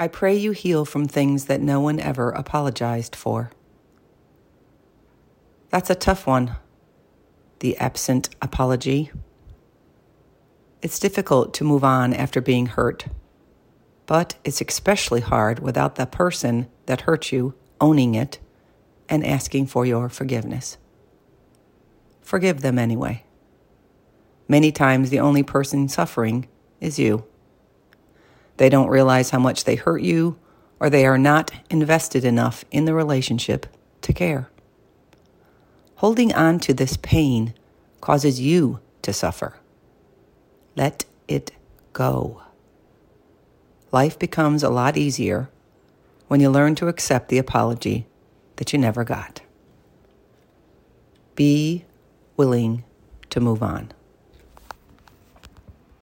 I pray you heal from things that no one ever apologized for. That's a tough one, the absent apology. It's difficult to move on after being hurt, but it's especially hard without the person that hurt you owning it and asking for your forgiveness. Forgive them anyway. Many times, the only person suffering is you. They don't realize how much they hurt you, or they are not invested enough in the relationship to care. Holding on to this pain causes you to suffer. Let it go. Life becomes a lot easier when you learn to accept the apology that you never got. Be willing to move on.